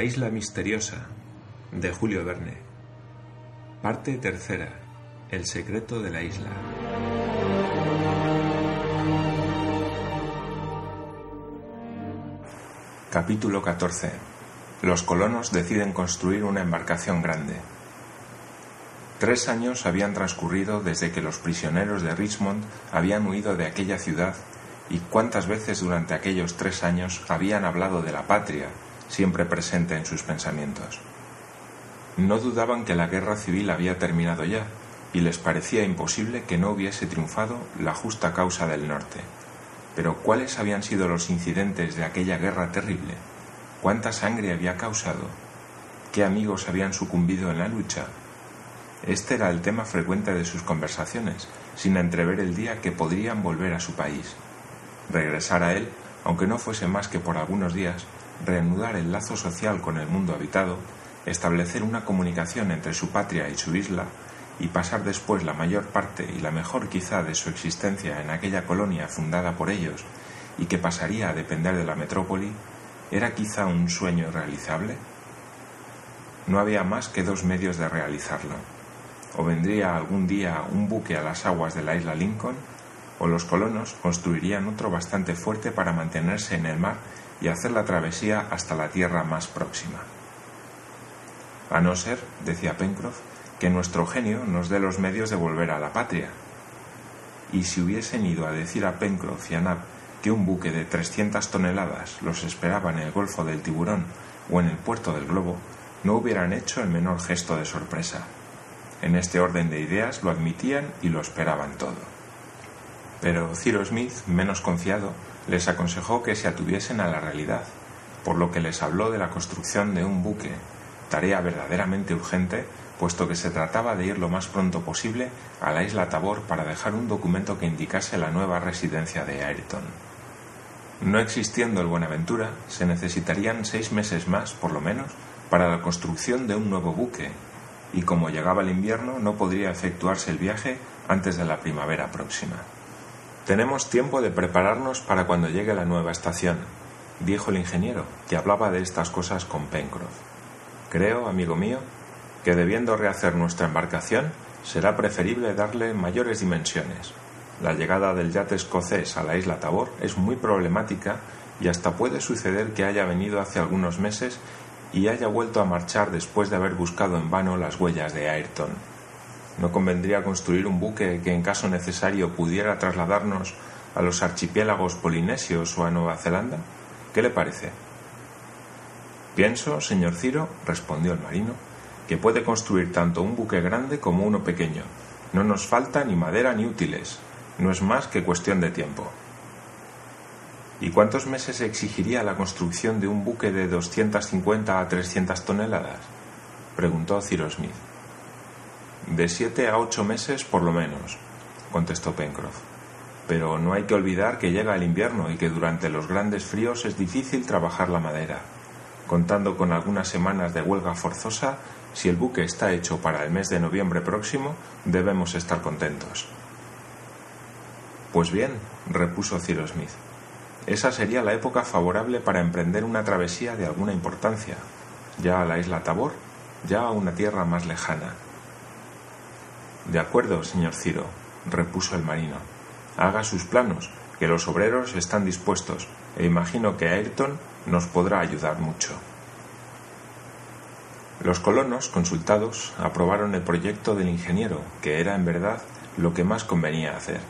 La isla misteriosa de Julio Verne. Parte tercera. El secreto de la isla. Capítulo 14. Los colonos deciden construir una embarcación grande. Tres años habían transcurrido desde que los prisioneros de Richmond habían huido de aquella ciudad y cuántas veces durante aquellos tres años habían hablado de la patria, siempre presente en sus pensamientos. No dudaban que la guerra civil había terminado ya, y les parecía imposible que no hubiese triunfado la justa causa del norte. Pero ¿cuáles habían sido los incidentes de aquella guerra terrible? ¿Cuánta sangre había causado? ¿Qué amigos habían sucumbido en la lucha? Este era el tema frecuente de sus conversaciones, sin entrever el día que podrían volver a su país. Regresar a él, aunque no fuese más que por algunos días, reanudar el lazo social con el mundo habitado, establecer una comunicación entre su patria y su isla, y pasar después la mayor parte y la mejor quizá de su existencia en aquella colonia fundada por ellos y que pasaría a depender de la metrópoli, ¿era quizá un sueño irrealizable? No había más que dos medios de realizarlo. O vendría algún día un buque a las aguas de la isla Lincoln, o los colonos construirían otro bastante fuerte para mantenerse en el mar y hacer la travesía hasta la tierra más próxima. A no ser, decía Pencroff, que nuestro genio nos dé los medios de volver a la patria. Y si hubiesen ido a decir a Pencroff y a Nab que un buque de 300 toneladas los esperaba en el Golfo del Tiburón o en el puerto del Globo, no hubieran hecho el menor gesto de sorpresa. En este orden de ideas lo admitían y lo esperaban todo. Pero Ciro Smith, menos confiado, les aconsejó que se atuviesen a la realidad, por lo que les habló de la construcción de un buque, tarea verdaderamente urgente, puesto que se trataba de ir lo más pronto posible a la isla Tabor para dejar un documento que indicase la nueva residencia de Ayrton. No existiendo el Buenaventura, se necesitarían seis meses más, por lo menos, para la construcción de un nuevo buque, y como llegaba el invierno no podría efectuarse el viaje antes de la primavera próxima. Tenemos tiempo de prepararnos para cuando llegue la nueva estación, dijo el ingeniero, que hablaba de estas cosas con Pencroff. Creo, amigo mío, que debiendo rehacer nuestra embarcación, será preferible darle mayores dimensiones. La llegada del yate escocés a la isla Tabor es muy problemática y hasta puede suceder que haya venido hace algunos meses y haya vuelto a marchar después de haber buscado en vano las huellas de Ayrton. ¿No convendría construir un buque que en caso necesario pudiera trasladarnos a los archipiélagos polinesios o a Nueva Zelanda? ¿Qué le parece? Pienso, señor Ciro, respondió el marino, que puede construir tanto un buque grande como uno pequeño. No nos falta ni madera ni útiles. No es más que cuestión de tiempo. ¿Y cuántos meses exigiría la construcción de un buque de 250 a 300 toneladas? preguntó Ciro Smith. De siete a ocho meses por lo menos, contestó Pencroff. Pero no hay que olvidar que llega el invierno y que durante los grandes fríos es difícil trabajar la madera. Contando con algunas semanas de huelga forzosa, si el buque está hecho para el mes de noviembre próximo, debemos estar contentos. Pues bien, repuso Cyrus Smith, esa sería la época favorable para emprender una travesía de alguna importancia, ya a la isla Tabor, ya a una tierra más lejana, de acuerdo, señor Ciro, repuso el marino. Haga sus planos, que los obreros están dispuestos, e imagino que Ayrton nos podrá ayudar mucho. Los colonos, consultados, aprobaron el proyecto del ingeniero, que era en verdad lo que más convenía hacer.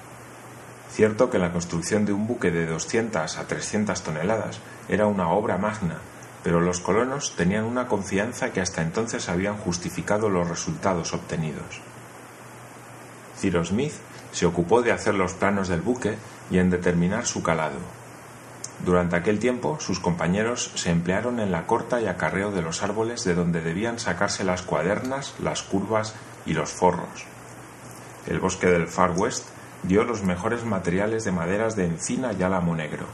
Cierto que la construcción de un buque de 200 a 300 toneladas era una obra magna, pero los colonos tenían una confianza que hasta entonces habían justificado los resultados obtenidos. Ciro Smith se ocupó de hacer los planos del buque y en determinar su calado. Durante aquel tiempo sus compañeros se emplearon en la corta y acarreo de los árboles de donde debían sacarse las cuadernas, las curvas y los forros. El bosque del Far West dio los mejores materiales de maderas de encina y álamo negro.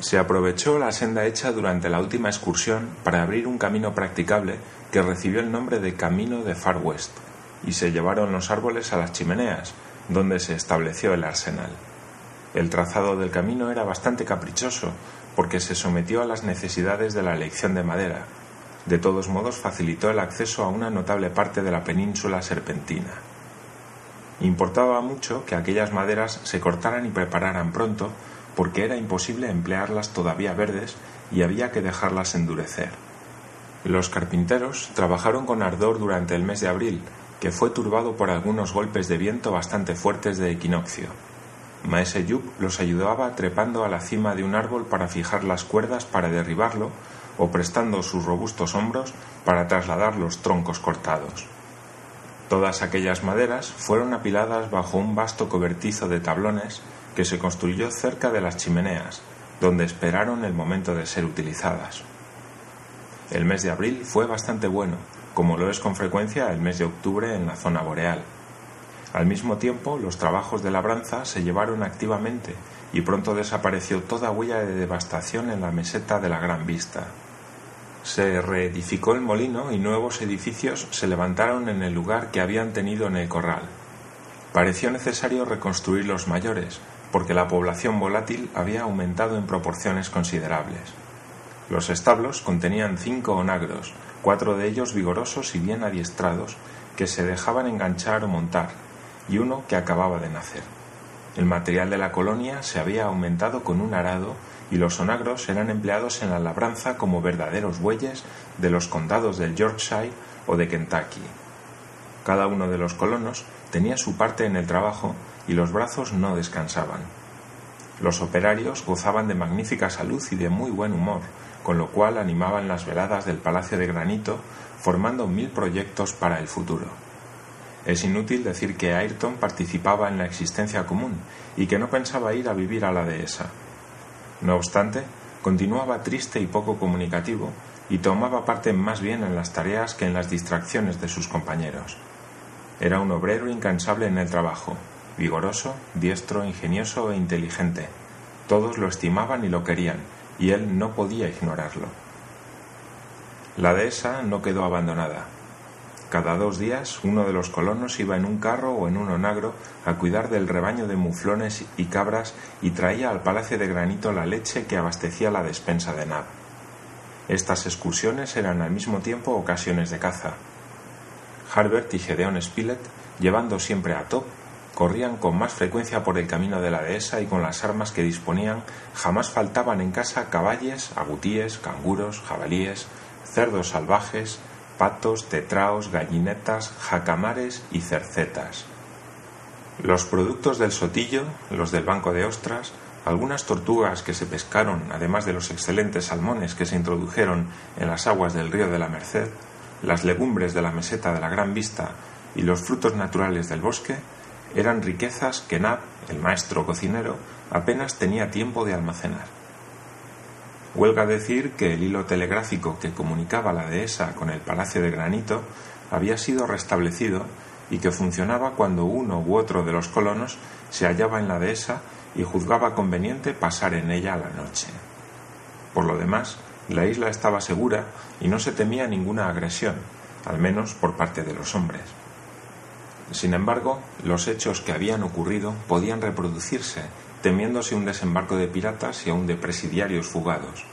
Se aprovechó la senda hecha durante la última excursión para abrir un camino practicable que recibió el nombre de Camino de Far West y se llevaron los árboles a las chimeneas, donde se estableció el arsenal. El trazado del camino era bastante caprichoso, porque se sometió a las necesidades de la elección de madera, de todos modos facilitó el acceso a una notable parte de la península serpentina. Importaba mucho que aquellas maderas se cortaran y prepararan pronto, porque era imposible emplearlas todavía verdes y había que dejarlas endurecer. Los carpinteros trabajaron con ardor durante el mes de abril, que fue turbado por algunos golpes de viento bastante fuertes de equinoccio. Maese Yup los ayudaba trepando a la cima de un árbol para fijar las cuerdas para derribarlo o prestando sus robustos hombros para trasladar los troncos cortados. Todas aquellas maderas fueron apiladas bajo un vasto cobertizo de tablones que se construyó cerca de las chimeneas, donde esperaron el momento de ser utilizadas. El mes de abril fue bastante bueno, como lo es con frecuencia el mes de octubre en la zona boreal. Al mismo tiempo, los trabajos de labranza se llevaron activamente y pronto desapareció toda huella de devastación en la meseta de la Gran Vista. Se reedificó el molino y nuevos edificios se levantaron en el lugar que habían tenido en el corral. Pareció necesario reconstruir los mayores, porque la población volátil había aumentado en proporciones considerables. Los establos contenían cinco onagros, cuatro de ellos vigorosos y bien adiestrados, que se dejaban enganchar o montar, y uno que acababa de nacer. El material de la colonia se había aumentado con un arado y los onagros eran empleados en la labranza como verdaderos bueyes de los condados del Yorkshire o de Kentucky. Cada uno de los colonos tenía su parte en el trabajo y los brazos no descansaban. Los operarios gozaban de magnífica salud y de muy buen humor, con lo cual animaban las veladas del Palacio de Granito, formando mil proyectos para el futuro. Es inútil decir que Ayrton participaba en la existencia común y que no pensaba ir a vivir a la dehesa. No obstante, continuaba triste y poco comunicativo y tomaba parte más bien en las tareas que en las distracciones de sus compañeros. Era un obrero incansable en el trabajo, vigoroso, diestro, ingenioso e inteligente. Todos lo estimaban y lo querían, y él no podía ignorarlo. La dehesa no quedó abandonada. Cada dos días uno de los colonos iba en un carro o en un onagro a cuidar del rebaño de muflones y cabras y traía al palacio de granito la leche que abastecía la despensa de Nab. Estas excursiones eran al mismo tiempo ocasiones de caza. Harbert y Gedeon Spilett, llevando siempre a Top, corrían con más frecuencia por el camino de la dehesa y con las armas que disponían jamás faltaban en casa caballes, agutíes, canguros, jabalíes, cerdos salvajes, patos, tetraos, gallinetas, jacamares y cercetas. Los productos del sotillo, los del banco de ostras, algunas tortugas que se pescaron, además de los excelentes salmones que se introdujeron en las aguas del río de la Merced, las legumbres de la meseta de la Gran Vista y los frutos naturales del bosque, eran riquezas que Nab, el maestro cocinero, apenas tenía tiempo de almacenar. Huelga decir que el hilo telegráfico que comunicaba la dehesa con el Palacio de Granito había sido restablecido y que funcionaba cuando uno u otro de los colonos se hallaba en la dehesa y juzgaba conveniente pasar en ella la noche. Por lo demás, la isla estaba segura y no se temía ninguna agresión, al menos por parte de los hombres. Sin embargo, los hechos que habían ocurrido podían reproducirse, temiéndose un desembarco de piratas y aun de presidiarios fugados.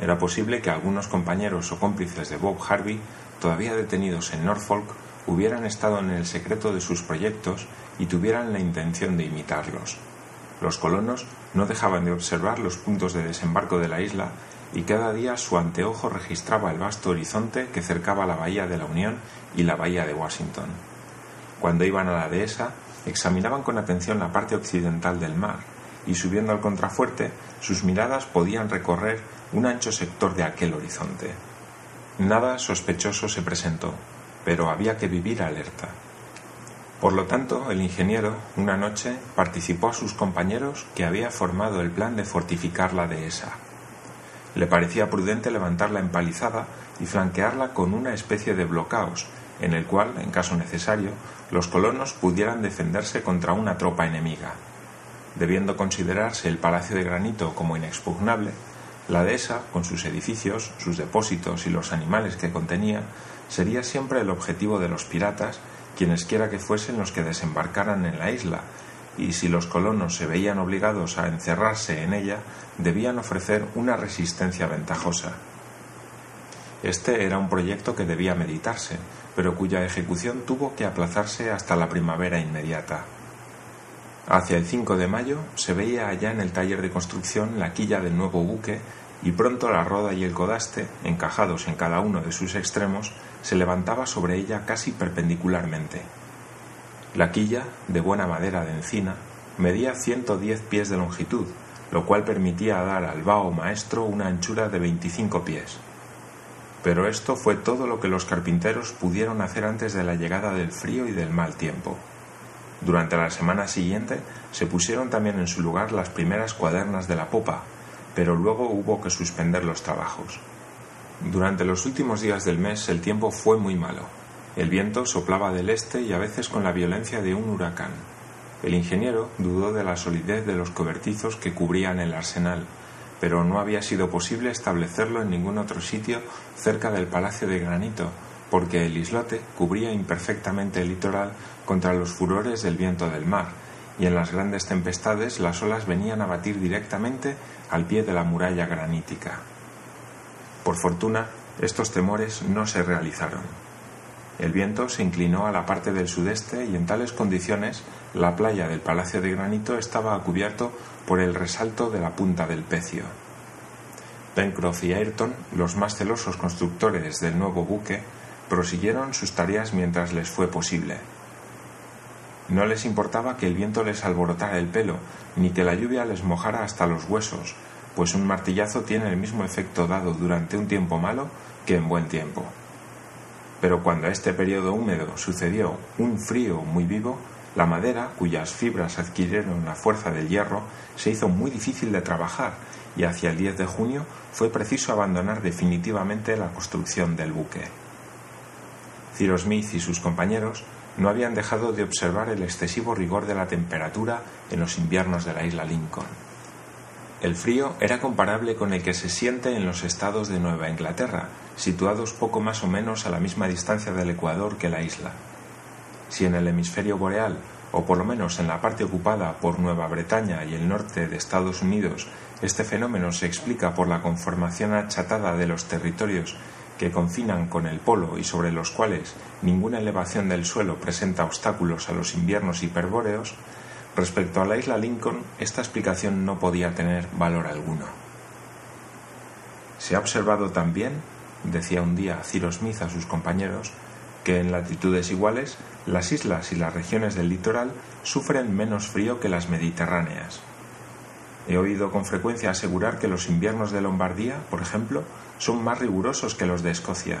Era posible que algunos compañeros o cómplices de Bob Harvey, todavía detenidos en Norfolk, hubieran estado en el secreto de sus proyectos y tuvieran la intención de imitarlos. Los colonos no dejaban de observar los puntos de desembarco de la isla y cada día su anteojo registraba el vasto horizonte que cercaba la bahía de la Unión y la bahía de Washington. Cuando iban a la dehesa, examinaban con atención la parte occidental del mar, y subiendo al contrafuerte, sus miradas podían recorrer un ancho sector de aquel horizonte. Nada sospechoso se presentó, pero había que vivir alerta. Por lo tanto, el ingeniero, una noche, participó a sus compañeros que había formado el plan de fortificar la dehesa. Le parecía prudente levantar la empalizada y flanquearla con una especie de blocaos, en el cual, en caso necesario, los colonos pudieran defenderse contra una tropa enemiga. Debiendo considerarse el Palacio de Granito como inexpugnable, la dehesa, con sus edificios, sus depósitos y los animales que contenía, sería siempre el objetivo de los piratas, quienesquiera que fuesen los que desembarcaran en la isla, y si los colonos se veían obligados a encerrarse en ella, debían ofrecer una resistencia ventajosa. Este era un proyecto que debía meditarse, pero cuya ejecución tuvo que aplazarse hasta la primavera inmediata. Hacia el 5 de mayo se veía allá en el taller de construcción la quilla del nuevo buque y pronto la roda y el codaste, encajados en cada uno de sus extremos, se levantaba sobre ella casi perpendicularmente. La quilla, de buena madera de encina, medía 110 pies de longitud, lo cual permitía dar al vaho maestro una anchura de 25 pies. Pero esto fue todo lo que los carpinteros pudieron hacer antes de la llegada del frío y del mal tiempo. Durante la semana siguiente se pusieron también en su lugar las primeras cuadernas de la popa, pero luego hubo que suspender los trabajos. Durante los últimos días del mes el tiempo fue muy malo. El viento soplaba del este y a veces con la violencia de un huracán. El ingeniero dudó de la solidez de los cobertizos que cubrían el arsenal, pero no había sido posible establecerlo en ningún otro sitio cerca del Palacio de Granito, porque el islote cubría imperfectamente el litoral contra los furores del viento del mar, y en las grandes tempestades las olas venían a batir directamente al pie de la muralla granítica. Por fortuna, estos temores no se realizaron. El viento se inclinó a la parte del sudeste y en tales condiciones la playa del Palacio de Granito estaba cubierto por el resalto de la punta del pecio. Pencroff y Ayrton, los más celosos constructores del nuevo buque, prosiguieron sus tareas mientras les fue posible. No les importaba que el viento les alborotara el pelo, ni que la lluvia les mojara hasta los huesos, pues un martillazo tiene el mismo efecto dado durante un tiempo malo que en buen tiempo. Pero cuando a este periodo húmedo sucedió un frío muy vivo, la madera, cuyas fibras adquirieron la fuerza del hierro, se hizo muy difícil de trabajar y hacia el 10 de junio fue preciso abandonar definitivamente la construcción del buque. Cyrus Smith y sus compañeros no habían dejado de observar el excesivo rigor de la temperatura en los inviernos de la isla Lincoln. El frío era comparable con el que se siente en los estados de Nueva Inglaterra, situados poco más o menos a la misma distancia del Ecuador que la isla. Si en el hemisferio boreal, o por lo menos en la parte ocupada por Nueva Bretaña y el norte de Estados Unidos, este fenómeno se explica por la conformación achatada de los territorios que confinan con el polo y sobre los cuales ninguna elevación del suelo presenta obstáculos a los inviernos hiperbóreos, respecto a la isla Lincoln esta explicación no podía tener valor alguno. Se ha observado también, decía un día Ciro Smith a sus compañeros, que en latitudes iguales las islas y las regiones del litoral sufren menos frío que las mediterráneas. He oído con frecuencia asegurar que los inviernos de Lombardía, por ejemplo, son más rigurosos que los de Escocia.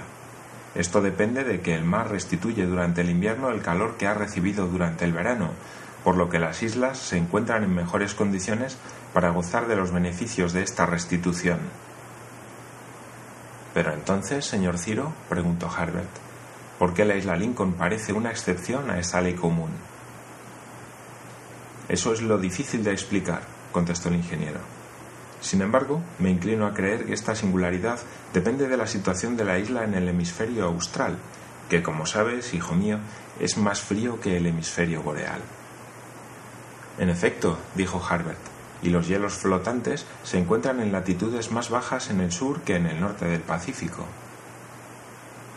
Esto depende de que el mar restituye durante el invierno el calor que ha recibido durante el verano, por lo que las islas se encuentran en mejores condiciones para gozar de los beneficios de esta restitución. Pero entonces, señor Ciro, preguntó Harbert, ¿por qué la isla Lincoln parece una excepción a esa ley común? Eso es lo difícil de explicar, contestó el ingeniero. Sin embargo, me inclino a creer que esta singularidad depende de la situación de la isla en el hemisferio austral, que, como sabes, hijo mío, es más frío que el hemisferio boreal. En efecto, dijo Harbert, y los hielos flotantes se encuentran en latitudes más bajas en el sur que en el norte del Pacífico.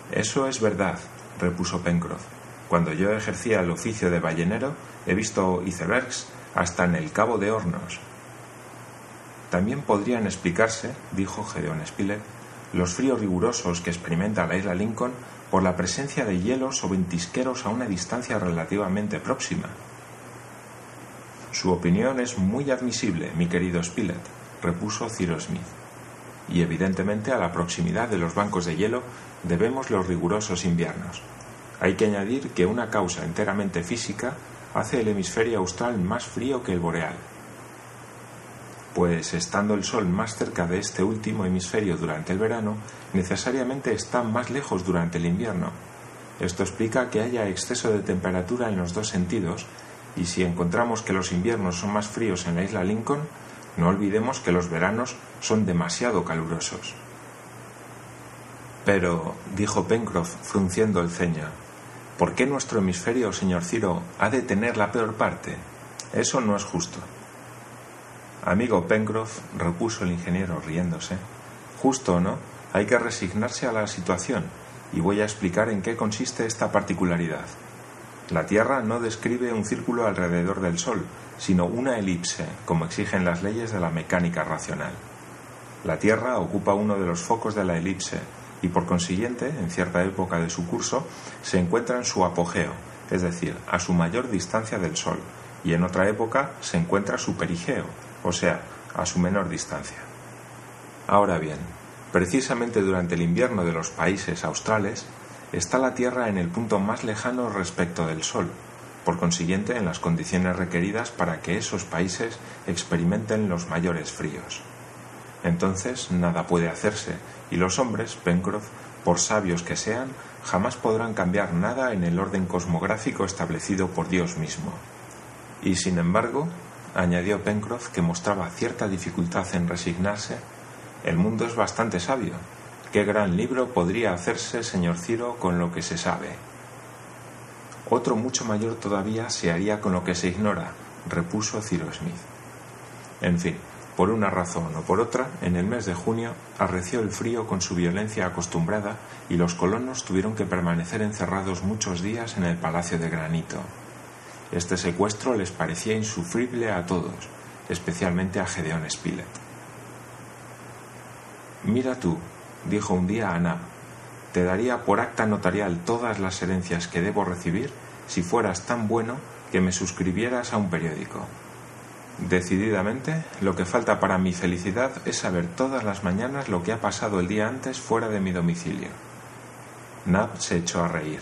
Eso es verdad, repuso Pencroff. Cuando yo ejercía el oficio de ballenero, he visto icebergs hasta en el Cabo de Hornos. También podrían explicarse, dijo Gedeon Spilett, los fríos rigurosos que experimenta la isla Lincoln por la presencia de hielos o ventisqueros a una distancia relativamente próxima. Su opinión es muy admisible, mi querido Spilett, repuso Cyrus Smith. Y evidentemente a la proximidad de los bancos de hielo debemos los rigurosos inviernos. Hay que añadir que una causa enteramente física hace el hemisferio austral más frío que el boreal. Pues estando el Sol más cerca de este último hemisferio durante el verano, necesariamente está más lejos durante el invierno. Esto explica que haya exceso de temperatura en los dos sentidos, y si encontramos que los inviernos son más fríos en la isla Lincoln, no olvidemos que los veranos son demasiado calurosos. Pero, dijo Pencroff frunciendo el ceño, ¿Por qué nuestro hemisferio, señor Ciro, ha de tener la peor parte? Eso no es justo. Amigo Pencroff, repuso el ingeniero riéndose, justo o no, Hay que resignarse a la situación y voy a explicar en qué consiste esta particularidad. La Tierra no describe un círculo alrededor del Sol, sino una elipse, como exigen las leyes de la mecánica racional. La Tierra ocupa uno de los focos de la elipse y por consiguiente, en cierta época de su curso, se encuentra en su apogeo, es decir, a su mayor distancia del Sol, y en otra época se encuentra su perigeo, o sea, a su menor distancia. Ahora bien, precisamente durante el invierno de los países australes, está la Tierra en el punto más lejano respecto del Sol, por consiguiente en las condiciones requeridas para que esos países experimenten los mayores fríos. Entonces nada puede hacerse y los hombres, Pencroff, por sabios que sean, jamás podrán cambiar nada en el orden cosmográfico establecido por Dios mismo. Y sin embargo, añadió Pencroff, que mostraba cierta dificultad en resignarse, el mundo es bastante sabio. ¿Qué gran libro podría hacerse, señor Ciro, con lo que se sabe? Otro mucho mayor todavía se haría con lo que se ignora, repuso Ciro Smith. En fin, por una razón o por otra, en el mes de junio arreció el frío con su violencia acostumbrada y los colonos tuvieron que permanecer encerrados muchos días en el Palacio de Granito. Este secuestro les parecía insufrible a todos, especialmente a Gedeón Spilett. Mira tú, dijo un día a Nab, te daría por acta notarial todas las herencias que debo recibir si fueras tan bueno que me suscribieras a un periódico. Decididamente, lo que falta para mi felicidad es saber todas las mañanas lo que ha pasado el día antes fuera de mi domicilio. Nab se echó a reír.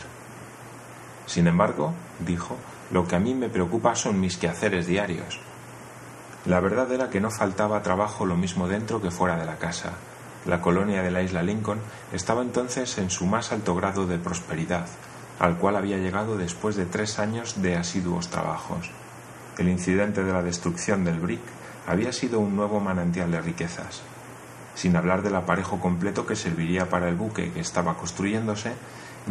Sin embargo, dijo, lo que a mí me preocupa son mis quehaceres diarios. La verdad era que no faltaba trabajo lo mismo dentro que fuera de la casa. La colonia de la isla Lincoln estaba entonces en su más alto grado de prosperidad, al cual había llegado después de tres años de asiduos trabajos. El incidente de la destrucción del Brick había sido un nuevo manantial de riquezas. Sin hablar del aparejo completo que serviría para el buque que estaba construyéndose,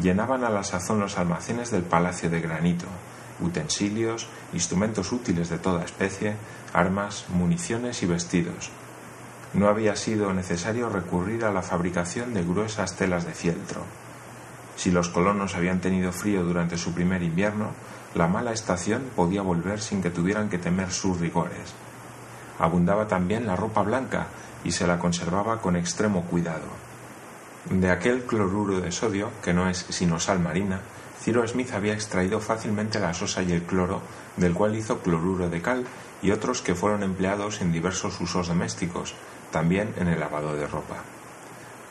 llenaban a la sazón los almacenes del Palacio de Granito, utensilios, instrumentos útiles de toda especie, armas, municiones y vestidos. No había sido necesario recurrir a la fabricación de gruesas telas de fieltro. Si los colonos habían tenido frío durante su primer invierno, la mala estación podía volver sin que tuvieran que temer sus rigores. Abundaba también la ropa blanca y se la conservaba con extremo cuidado. De aquel cloruro de sodio, que no es sino sal marina, Ciro Smith había extraído fácilmente la sosa y el cloro, del cual hizo cloruro de cal y otros que fueron empleados en diversos usos domésticos, también en el lavado de ropa.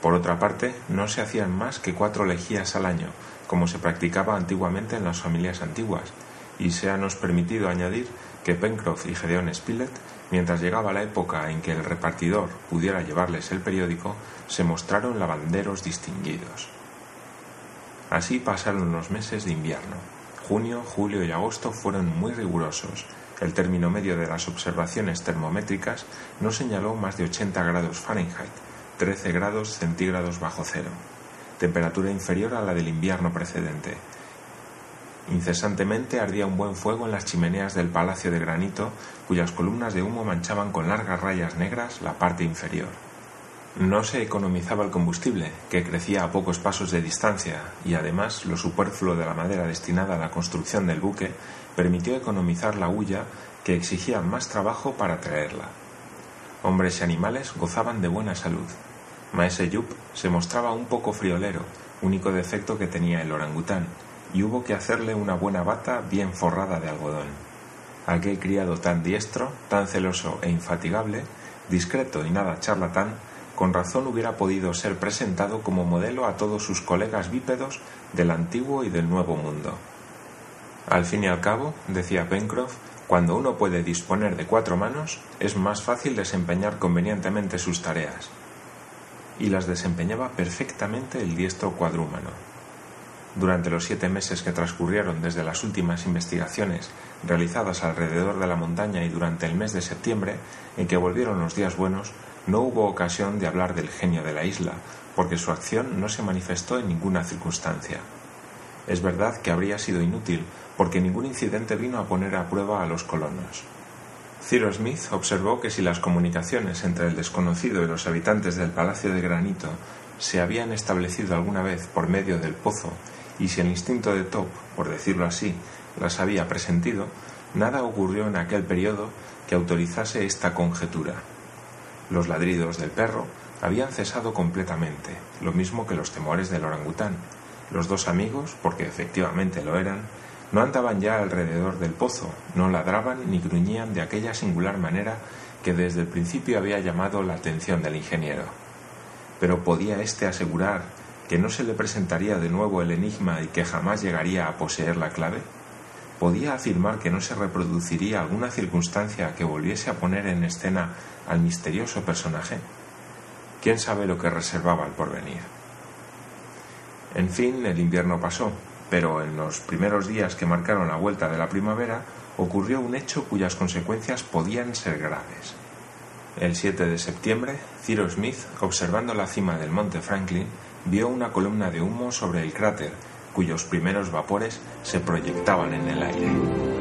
Por otra parte, no se hacían más que cuatro lejías al año, como se practicaba antiguamente en las familias antiguas, y se nos permitido añadir que Pencroff y Gedeón Spilett, mientras llegaba la época en que el repartidor pudiera llevarles el periódico, se mostraron lavanderos distinguidos. Así pasaron los meses de invierno. Junio, julio y agosto fueron muy rigurosos. El término medio de las observaciones termométricas no señaló más de 80 grados Fahrenheit, 13 grados centígrados bajo cero, temperatura inferior a la del invierno precedente. Incesantemente ardía un buen fuego en las chimeneas del palacio de granito, cuyas columnas de humo manchaban con largas rayas negras la parte inferior. No se economizaba el combustible, que crecía a pocos pasos de distancia, y además lo superfluo de la madera destinada a la construcción del buque permitió economizar la hulla que exigía más trabajo para traerla. Hombres y animales gozaban de buena salud. Maese Yup se mostraba un poco friolero, único defecto que tenía el orangután, y hubo que hacerle una buena bata bien forrada de algodón. Aquel criado tan diestro, tan celoso e infatigable, discreto y nada charlatán, con razón hubiera podido ser presentado como modelo a todos sus colegas bípedos del antiguo y del nuevo mundo. Al fin y al cabo, decía Pencroff, cuando uno puede disponer de cuatro manos, es más fácil desempeñar convenientemente sus tareas. Y las desempeñaba perfectamente el diestro cuadrúmano. Durante los siete meses que transcurrieron desde las últimas investigaciones realizadas alrededor de la montaña y durante el mes de septiembre, en que volvieron los días buenos, no hubo ocasión de hablar del genio de la isla, porque su acción no se manifestó en ninguna circunstancia. Es verdad que habría sido inútil, porque ningún incidente vino a poner a prueba a los colonos. Cyrus Smith observó que si las comunicaciones entre el desconocido y los habitantes del Palacio de Granito se habían establecido alguna vez por medio del pozo y si el instinto de Top, por decirlo así, las había presentido, nada ocurrió en aquel periodo que autorizase esta conjetura. Los ladridos del perro habían cesado completamente, lo mismo que los temores del orangután. Los dos amigos, porque efectivamente lo eran, no andaban ya alrededor del pozo, no ladraban ni gruñían de aquella singular manera que desde el principio había llamado la atención del ingeniero. Pero podía éste asegurar que no se le presentaría de nuevo el enigma y que jamás llegaría a poseer la clave? ¿Podía afirmar que no se reproduciría alguna circunstancia que volviese a poner en escena al misterioso personaje? ¿Quién sabe lo que reservaba el porvenir? En fin, el invierno pasó, pero en los primeros días que marcaron la vuelta de la primavera ocurrió un hecho cuyas consecuencias podían ser graves. El 7 de septiembre, Cyrus Smith, observando la cima del monte Franklin, vio una columna de humo sobre el cráter, cuyos primeros vapores se proyectaban en el aire.